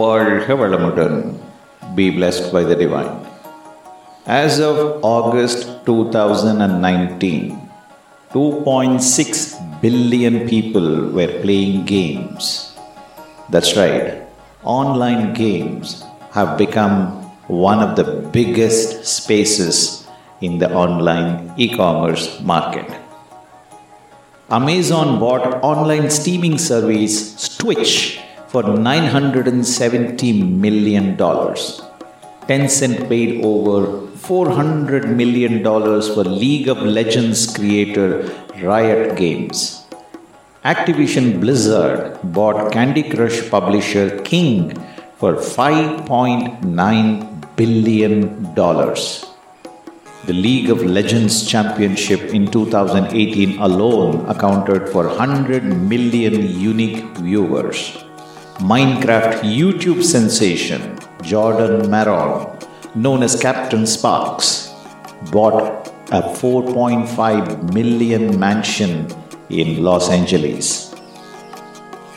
வாழ்க வளமுடன் be blessed by the divine as of august 2019 2.6 billion people were playing games that's right online games have become one of the biggest spaces in the online e-commerce market Amazon bought online streaming service Twitch for $970 million. Tencent paid over $400 million for League of Legends creator Riot Games. Activision Blizzard bought Candy Crush publisher King for $5.9 billion. The League of Legends Championship in 2018 alone accounted for 100 million unique viewers. Minecraft YouTube sensation Jordan Maron, known as Captain Sparks, bought a 4.5 million mansion in Los Angeles.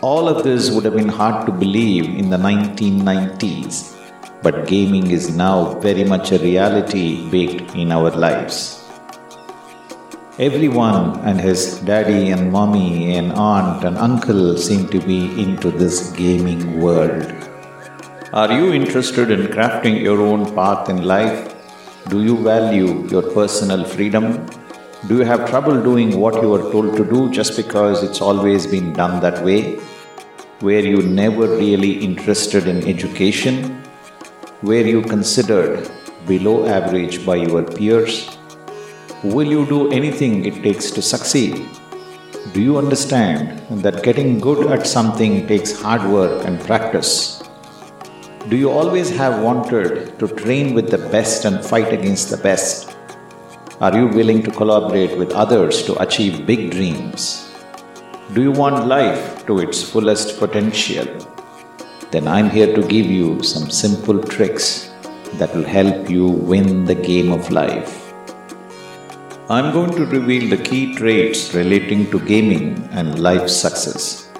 All of this would have been hard to believe in the 1990s, but gaming is now very much a reality baked in our lives. Everyone and his daddy and mommy and aunt and uncle seem to be into this gaming world. Are you interested in crafting your own path in life? Do you value your personal freedom? Do you have trouble doing what you are told to do just because it's always been done that way? Were you never really interested in education? Were you considered below average by your peers? Will you do anything it takes to succeed? Do you understand that getting good at something takes hard work and practice? Do you always have wanted to train with the best and fight against the best? Are you willing to collaborate with others to achieve big dreams? Do you want life to its fullest potential? Then I'm here to give you some simple tricks that will help you win the game of life. I'm going to reveal the key traits relating to gaming and life success.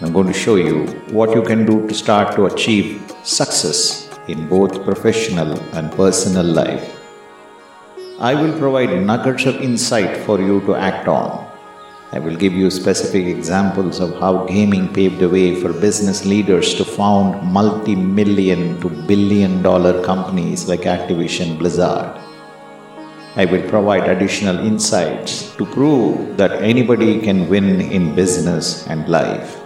I'm going to show you what you can do to start to achieve success in both professional and personal life. I will provide nuggets of insight for you to act on. I will give you specific examples of how gaming paved the way for business leaders to found multi million to billion dollar companies like Activision Blizzard. I will provide additional insights to prove that anybody can win in business and life.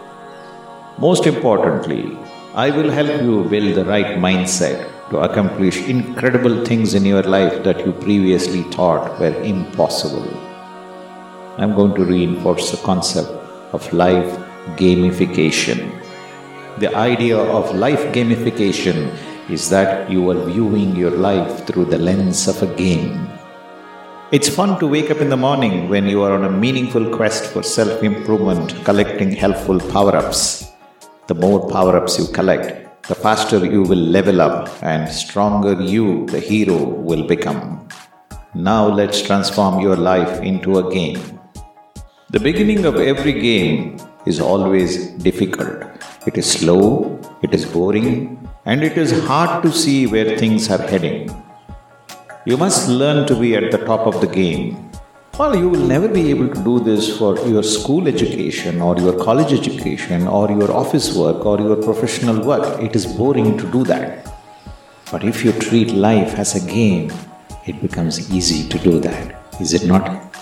Most importantly, I will help you build the right mindset to accomplish incredible things in your life that you previously thought were impossible. I'm going to reinforce the concept of life gamification. The idea of life gamification is that you are viewing your life through the lens of a game. It's fun to wake up in the morning when you are on a meaningful quest for self improvement, collecting helpful power ups. The more power ups you collect, the faster you will level up and stronger you, the hero, will become. Now let's transform your life into a game. The beginning of every game is always difficult. It is slow, it is boring, and it is hard to see where things are heading. You must learn to be at the top of the game. Well, you will never be able to do this for your school education or your college education or your office work or your professional work. It is boring to do that. But if you treat life as a game, it becomes easy to do that. Is it not?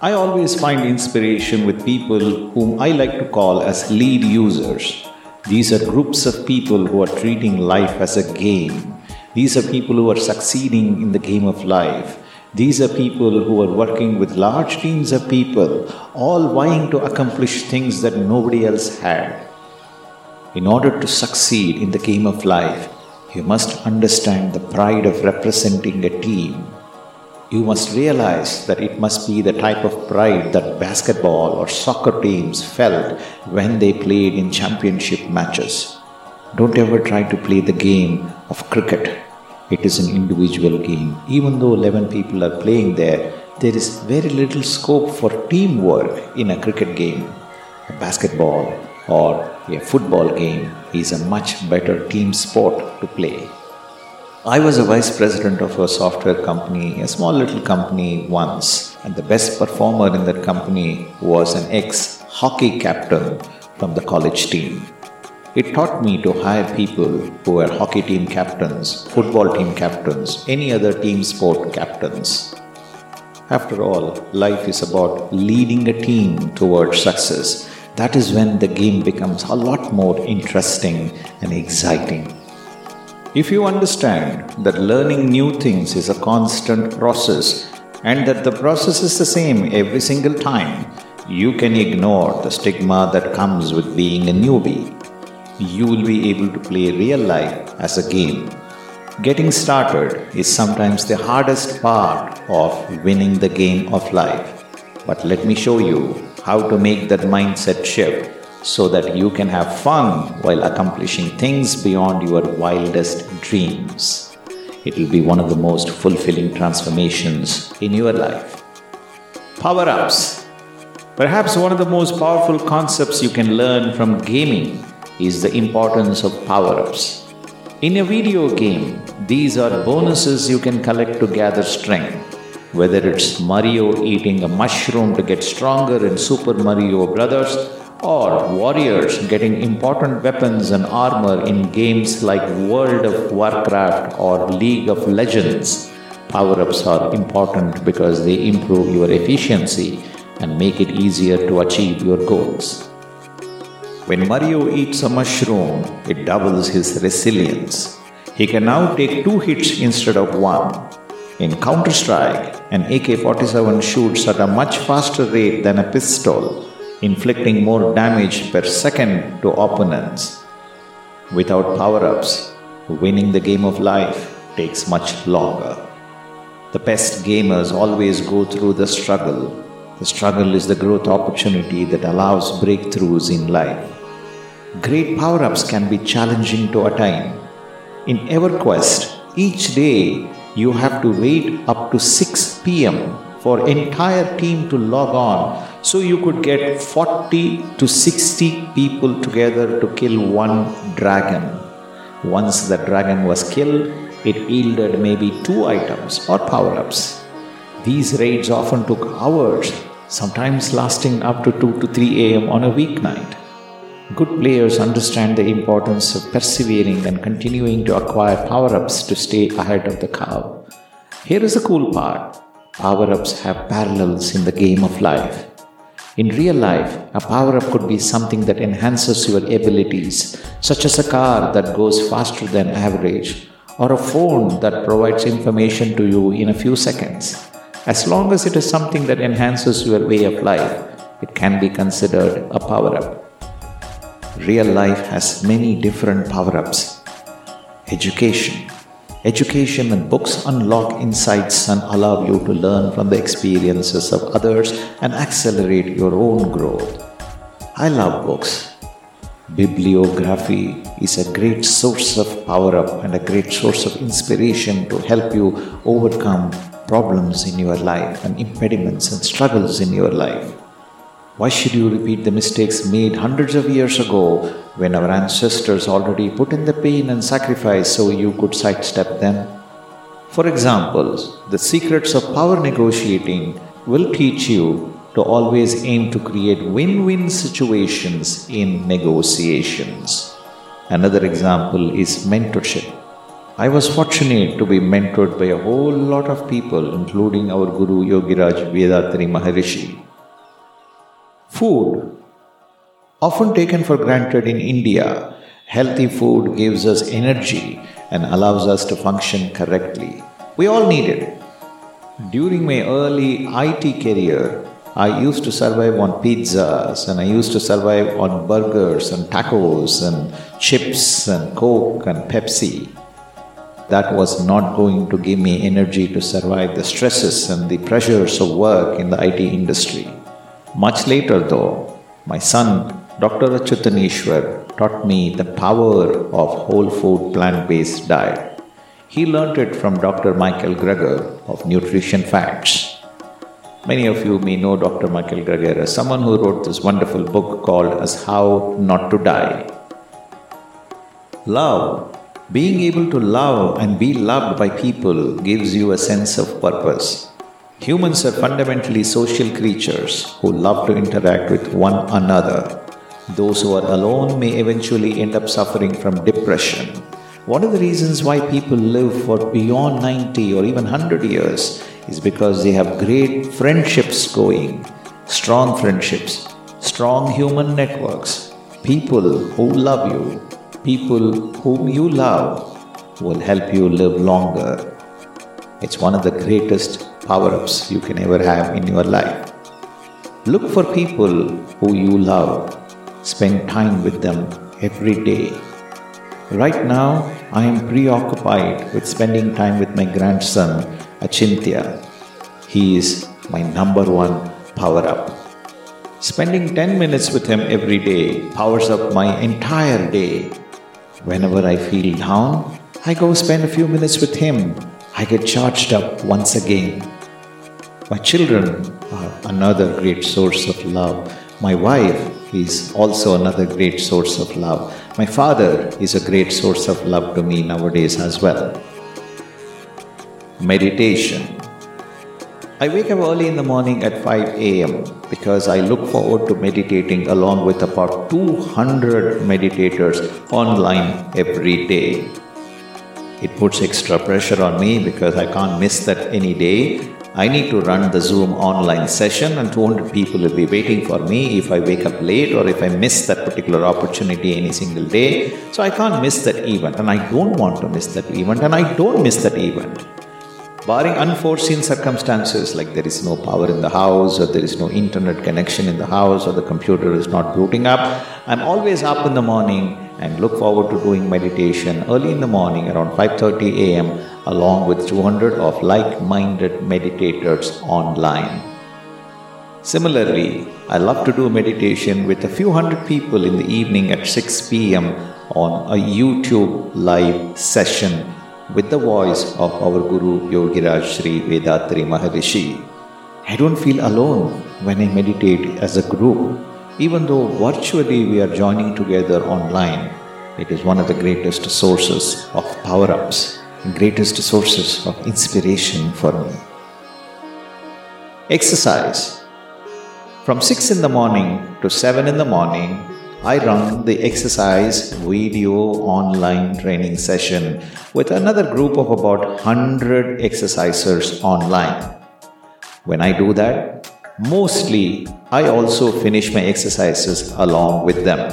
I always find inspiration with people whom I like to call as lead users. These are groups of people who are treating life as a game these are people who are succeeding in the game of life. These are people who are working with large teams of people, all vying to accomplish things that nobody else had. In order to succeed in the game of life, you must understand the pride of representing a team. You must realize that it must be the type of pride that basketball or soccer teams felt when they played in championship matches. Don't ever try to play the game of cricket. It is an individual game. Even though 11 people are playing there, there is very little scope for teamwork in a cricket game. A basketball or a football game is a much better team sport to play. I was a vice president of a software company, a small little company once, and the best performer in that company was an ex hockey captain from the college team. It taught me to hire people who were hockey team captains, football team captains, any other team sport captains. After all, life is about leading a team towards success. That is when the game becomes a lot more interesting and exciting. If you understand that learning new things is a constant process and that the process is the same every single time, you can ignore the stigma that comes with being a newbie. You will be able to play real life as a game. Getting started is sometimes the hardest part of winning the game of life. But let me show you how to make that mindset shift so that you can have fun while accomplishing things beyond your wildest dreams. It will be one of the most fulfilling transformations in your life. Power ups. Perhaps one of the most powerful concepts you can learn from gaming is the importance of power ups. In a video game, these are bonuses you can collect to gather strength. Whether it's Mario eating a mushroom to get stronger in Super Mario Brothers or warriors getting important weapons and armor in games like World of Warcraft or League of Legends. Power ups are important because they improve your efficiency and make it easier to achieve your goals. When Mario eats a mushroom, it doubles his resilience. He can now take two hits instead of one. In Counter Strike, an AK 47 shoots at a much faster rate than a pistol inflicting more damage per second to opponents. Without power ups, winning the game of life takes much longer. The best gamers always go through the struggle. The struggle is the growth opportunity that allows breakthroughs in life. Great power ups can be challenging to attain. In EverQuest, each day you have to wait up to 6 pm for entire team to log on so you could get 40 to 60 people together to kill one dragon. Once the dragon was killed, it yielded maybe two items or power ups. These raids often took hours, sometimes lasting up to 2 to 3 am on a weeknight. Good players understand the importance of persevering and continuing to acquire power ups to stay ahead of the curve. Here is the cool part power ups have parallels in the game of life. In real life, a power up could be something that enhances your abilities, such as a car that goes faster than average, or a phone that provides information to you in a few seconds. As long as it is something that enhances your way of life, it can be considered a power up. Real life has many different power ups. Education. Education and books unlock insights and allow you to learn from the experiences of others and accelerate your own growth. I love books. Bibliography is a great source of power up and a great source of inspiration to help you overcome problems in your life and impediments and struggles in your life. Why should you repeat the mistakes made hundreds of years ago when our ancestors already put in the pain and sacrifice so you could sidestep them? For example, the secrets of power negotiating will teach you to always aim to create win win situations in negotiations. Another example is mentorship. I was fortunate to be mentored by a whole lot of people, including our Guru Yogiraj Vethathiri Maharishi. Food. Often taken for granted in India, healthy food gives us energy and allows us to function correctly. We all need it. During my early IT career, I used to survive on pizzas and I used to survive on burgers and tacos and chips and Coke and Pepsi. That was not going to give me energy to survive the stresses and the pressures of work in the IT industry. Much later, though, my son, Dr. Achyutaneshwar, taught me the power of whole food plant based diet. He learnt it from Dr. Michael Greger of Nutrition Facts. Many of you may know Dr. Michael Greger as someone who wrote this wonderful book called as How Not to Die. Love, being able to love and be loved by people gives you a sense of purpose. Humans are fundamentally social creatures who love to interact with one another. Those who are alone may eventually end up suffering from depression. One of the reasons why people live for beyond 90 or even 100 years is because they have great friendships going, strong friendships, strong human networks, people who love you, people whom you love will help you live longer. It's one of the greatest power ups you can ever have in your life. Look for people who you love. Spend time with them every day. Right now, I am preoccupied with spending time with my grandson, Achintya. He is my number one power up. Spending 10 minutes with him every day powers up my entire day. Whenever I feel down, I go spend a few minutes with him. I get charged up once again. My children are another great source of love. My wife is also another great source of love. My father is a great source of love to me nowadays as well. Meditation. I wake up early in the morning at 5 a.m. because I look forward to meditating along with about 200 meditators online every day. It puts extra pressure on me because I can't miss that any day I need to run the Zoom online session, and 200 people will be waiting for me if I wake up late or if I miss that particular opportunity any single day. So I can't miss that event, and I don't want to miss that event, and I don't miss that event. Barring unforeseen circumstances like there is no power in the house, or there is no internet connection in the house, or the computer is not booting up, I'm always up in the morning and look forward to doing meditation early in the morning around 5:30 a.m. along with 200 of like-minded meditators online. Similarly, I love to do meditation with a few hundred people in the evening at 6 p.m. on a YouTube live session with the voice of our Guru Yogiraj Sri Vethathiri Maharishi. I don't feel alone when I meditate as a group even though virtually we are joining together online, it is one of the greatest sources of power ups, greatest sources of inspiration for me. Exercise. From 6 in the morning to 7 in the morning, I run the exercise video online training session with another group of about 100 exercisers online. When I do that, Mostly, I also finish my exercises along with them.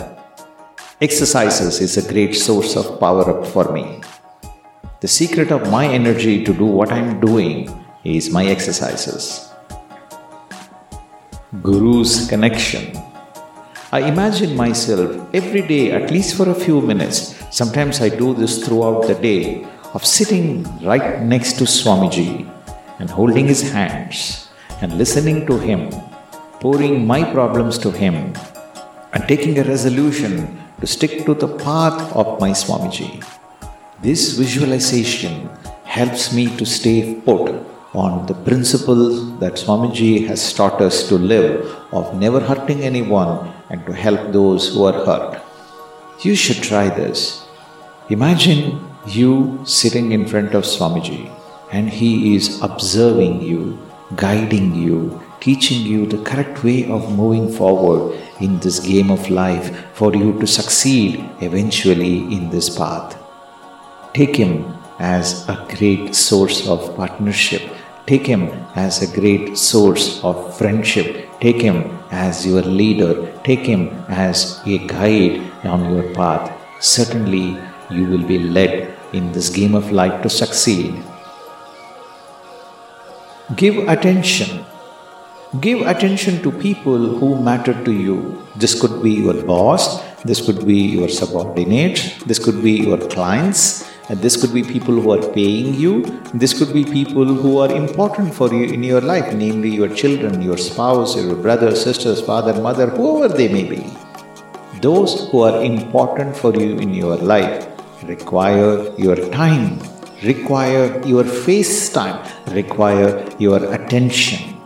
Exercises is a great source of power up for me. The secret of my energy to do what I'm doing is my exercises. Guru's connection. I imagine myself every day, at least for a few minutes, sometimes I do this throughout the day, of sitting right next to Swamiji and holding his hands and listening to Him, pouring my problems to Him, and taking a resolution to stick to the path of my Swamiji. This visualization helps me to stay put on the principles that Swamiji has taught us to live of never hurting anyone and to help those who are hurt. You should try this. Imagine you sitting in front of Swamiji and he is observing you guiding you, teaching you the correct way of moving forward in this game of life for you to succeed eventually in this path. Take Him as a great source of partnership. Take Him as a great source of friendship. Take Him as your leader. Take Him as a guide on your path. Certainly, you will be led in this game of life to succeed. Give attention. Give attention to people who matter to you. This could be your boss, this could be your subordinate, this could be your clients, this could be people who are paying you, this could be people who are important for you in your life, namely your children, your spouse, your brothers, sisters, father, mother, whoever they may be. Those who are important for you in your life require your time require your face time, require your attention.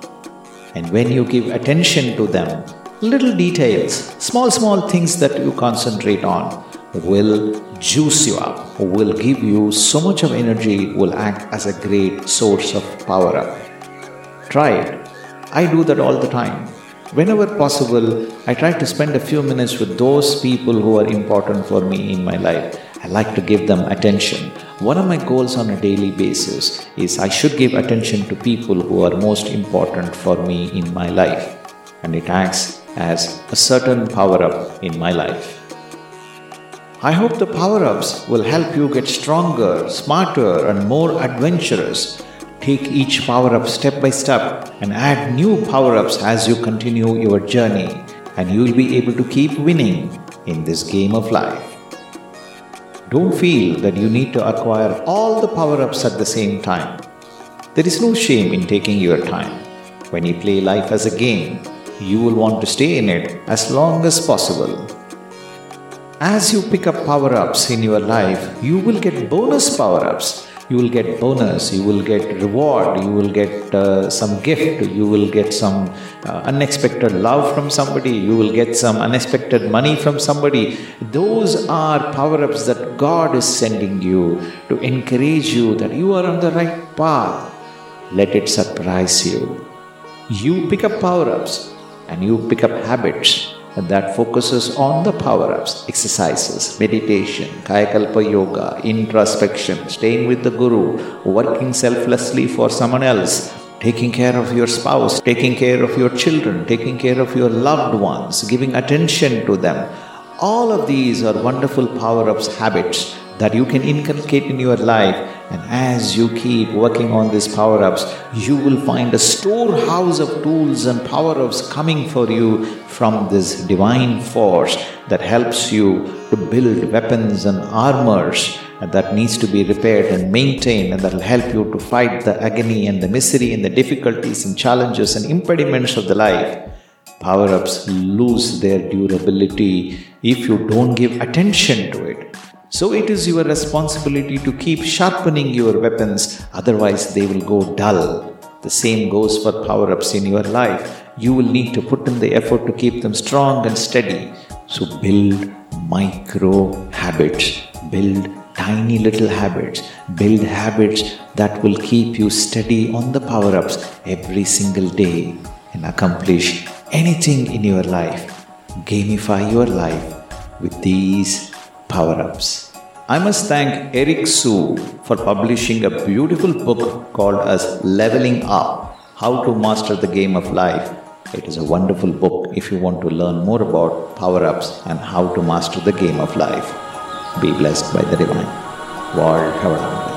And when you give attention to them, little details, small, small things that you concentrate on will juice you up, will give you so much of energy, will act as a great source of power up. Try it. I do that all the time. Whenever possible, I try to spend a few minutes with those people who are important for me in my life. I like to give them attention. One of my goals on a daily basis is I should give attention to people who are most important for me in my life. And it acts as a certain power up in my life. I hope the power ups will help you get stronger, smarter, and more adventurous. Take each power up step by step and add new power ups as you continue your journey, and you will be able to keep winning in this game of life. Don't feel that you need to acquire all the power ups at the same time. There is no shame in taking your time. When you play life as a game, you will want to stay in it as long as possible. As you pick up power ups in your life, you will get bonus power ups. You will get bonus, you will get reward, you will get uh, some gift, you will get some uh, unexpected love from somebody, you will get some unexpected money from somebody. Those are power ups that God is sending you to encourage you that you are on the right path. Let it surprise you. You pick up power ups and you pick up habits that focuses on the power-ups, exercises, meditation, kayakalpa yoga, introspection, staying with the guru, working selflessly for someone else, taking care of your spouse, taking care of your children, taking care of your loved ones, giving attention to them. All of these are wonderful power-ups habits that you can inculcate in your life. And as you keep working on these power ups, you will find a storehouse of tools and power ups coming for you from this divine force that helps you to build weapons and armors that needs to be repaired and maintained and that will help you to fight the agony and the misery and the difficulties and challenges and impediments of the life power ups lose their durability if you don't give attention to it so it is your responsibility to keep sharpening your weapons, otherwise, they will go dull. The same goes for power ups in your life. You will need to put in the effort to keep them strong and steady. So build micro habits, build tiny little habits, build habits that will keep you steady on the power ups every single day and accomplish anything in your life. Gamify your life with these power ups. I must thank Eric Siu for publishing a beautiful book called as Leveling Up How to Master the Game of Life. It is a wonderful book if you want to learn more about power ups and how to master the game of life. Be blessed by the divine. World Heaven.